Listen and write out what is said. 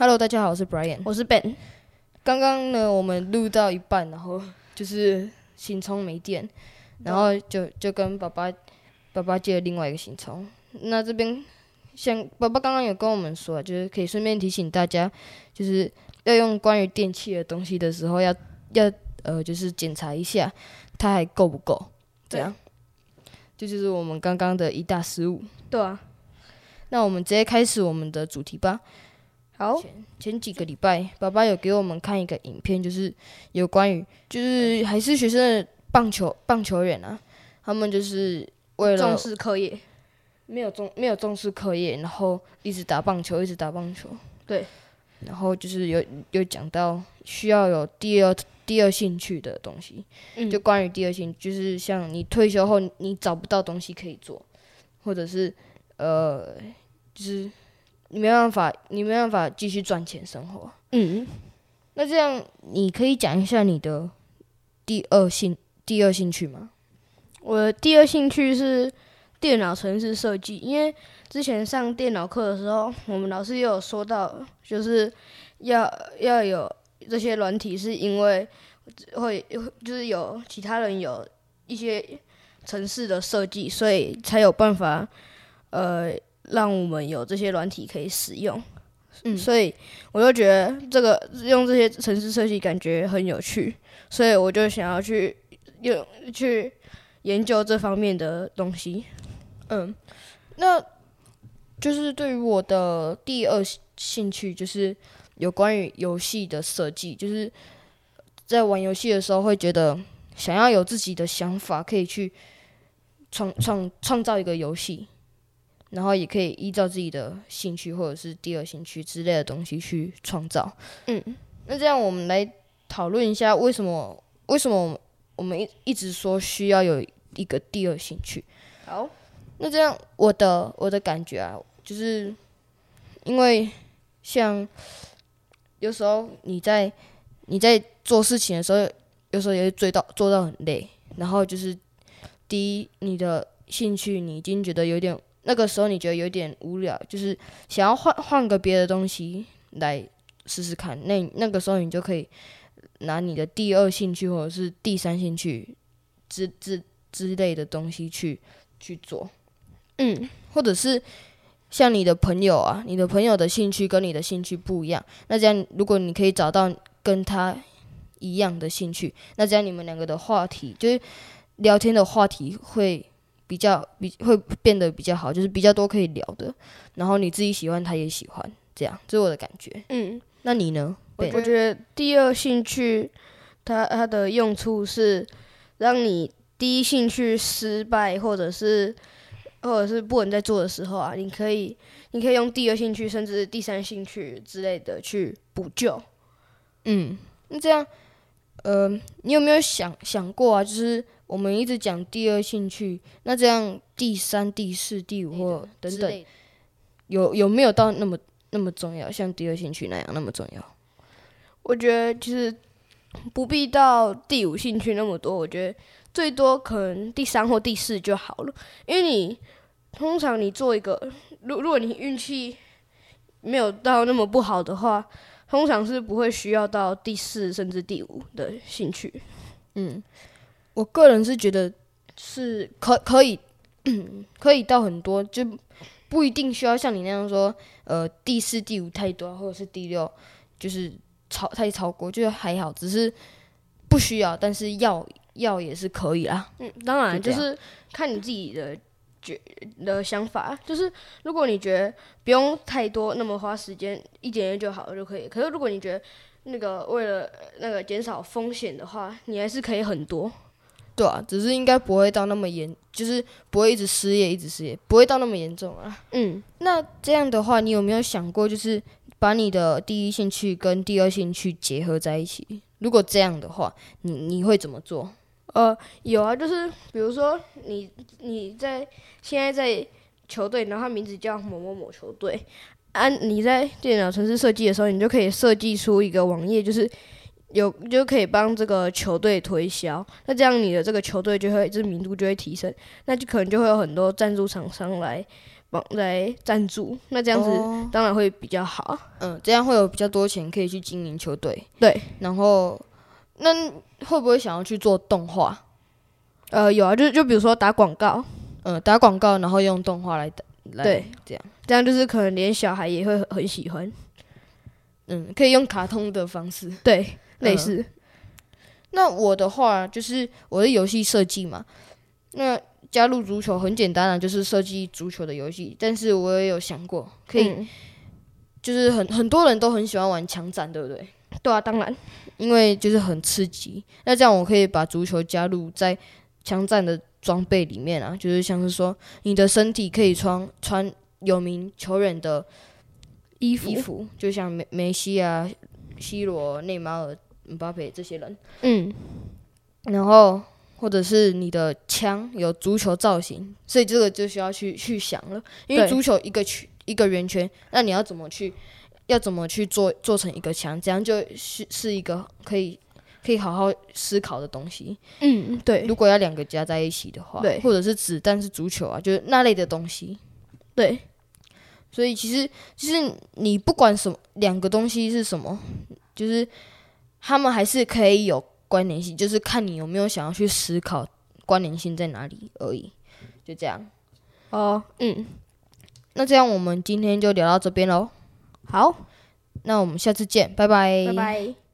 Hello，大家好，我是 Brian。我是 Ben。刚刚呢，我们录到一半，然后就是行充没电，然后就就跟爸爸爸爸借了另外一个行充。那这边像爸爸刚刚有跟我们说，就是可以顺便提醒大家，就是要用关于电器的东西的时候，要要呃，就是检查一下它还够不够。这样，这就是我们刚刚的一大失误。对啊，那我们直接开始我们的主题吧。好，前前几个礼拜，爸爸有给我们看一个影片，就是有关于就是还是学生的棒球棒球员啊，他们就是为了重视课业，没有重没有重视课业，然后一直打棒球，一直打棒球。对，然后就是有有讲到需要有第二第二兴趣的东西，嗯，就关于第二兴，就是像你退休后你找不到东西可以做，或者是呃，就是。你没办法，你没办法继续赚钱生活。嗯，那这样你可以讲一下你的第二兴第二兴趣吗？我的第二兴趣是电脑程式设计，因为之前上电脑课的时候，我们老师也有说到，就是要要有这些软体，是因为会就是有其他人有一些城市的设计，所以才有办法呃。让我们有这些软体可以使用，嗯，所以我就觉得这个用这些城市设计感觉很有趣，所以我就想要去用去研究这方面的东西。嗯，那就是对于我的第二兴趣，就是有关于游戏的设计，就是在玩游戏的时候会觉得想要有自己的想法，可以去创创创造一个游戏。然后也可以依照自己的兴趣或者是第二兴趣之类的东西去创造。嗯，那这样我们来讨论一下，为什么为什么我们一一直说需要有一个第二兴趣？好，那这样我的我的感觉啊，就是因为像有时候你在你在做事情的时候，有时候也会追到做到很累，然后就是第一你的兴趣你已经觉得有点。那个时候你觉得有点无聊，就是想要换换个别的东西来试试看。那那个时候你就可以拿你的第二兴趣或者是第三兴趣之之之类的东西去去做。嗯，或者是像你的朋友啊，你的朋友的兴趣跟你的兴趣不一样，那这样如果你可以找到跟他一样的兴趣，那这样你们两个的话题就是聊天的话题会。比较比会变得比较好，就是比较多可以聊的，然后你自己喜欢，他也喜欢，这样，这是我的感觉。嗯，那你呢？我我觉得第二兴趣，它它的用处是让你第一兴趣失败，或者是或者是不能再做的时候啊，你可以你可以用第二兴趣，甚至第三兴趣之类的去补救。嗯，那这样，呃，你有没有想想过啊？就是。我们一直讲第二兴趣，那这样第三、第四、第五或等等，有有没有到那么那么重要？像第二兴趣那样那么重要？我觉得其实不必到第五兴趣那么多，我觉得最多可能第三或第四就好了。因为你通常你做一个，如如果你运气没有到那么不好的话，通常是不会需要到第四甚至第五的兴趣。嗯。我个人是觉得是可可以 可以到很多，就不一定需要像你那样说，呃，第四、第五太多，或者是第六就是超太超过，就还好，只是不需要，但是要要也是可以啦。嗯，当然就是看你自己的觉的想法，就是如果你觉得不用太多，那么花时间一点点就好了就可以。可是如果你觉得那个为了那个减少风险的话，你还是可以很多。对啊，只是应该不会到那么严，就是不会一直失业，一直失业，不会到那么严重啊。嗯，那这样的话，你有没有想过，就是把你的第一兴趣跟第二兴趣结合在一起？如果这样的话，你你会怎么做？呃，有啊，就是比如说你你在现在在球队，然后名字叫某某某球队，啊，你在电脑城市设计的时候，你就可以设计出一个网页，就是。有就可以帮这个球队推销，那这样你的这个球队就会知名度就会提升，那就可能就会有很多赞助厂商来帮来赞助，那这样子哦当然会比较好。嗯，这样会有比较多钱可以去经营球队。对，然后那会不会想要去做动画？呃，有啊，就就比如说打广告，嗯，打广告，然后用动画来打来对这样。这样就是可能连小孩也会很喜欢。嗯，可以用卡通的方式。对，类嗯似。那我的话就是我的游戏设计嘛，那加入足球很简单啊，就是设计足球的游戏。但是我也有想过，可以、嗯就是很很多人都很喜欢玩枪战，对不对？对啊，当然，因为就是很刺激。那这样我可以把足球加入在枪战的装备里面啊，就是像是说你的身体可以穿穿有名球员的衣服，衣服，就像梅梅西啊、C 罗、内马尔、姆巴佩这些人。嗯，然后或者是你的枪有足球造型，所以这个就需要去去想了，因为足球一个圈一个圆圈，那你要怎么去要怎么去做做成一个墙，这样就是是一个可以可以好好思考的东西。嗯，对，如果要两个加在一起的话，对或者是子弹是足球啊，就是那类的东西。对，所以其实其实你不管什么两个东西是什么，就是他们还是可以有关联性，就是看你有没有想要去思考关联性在哪里而已。就这样，哦，嗯，那这样我们今天就聊到这边喽。好，那我们下次见，拜拜，拜拜。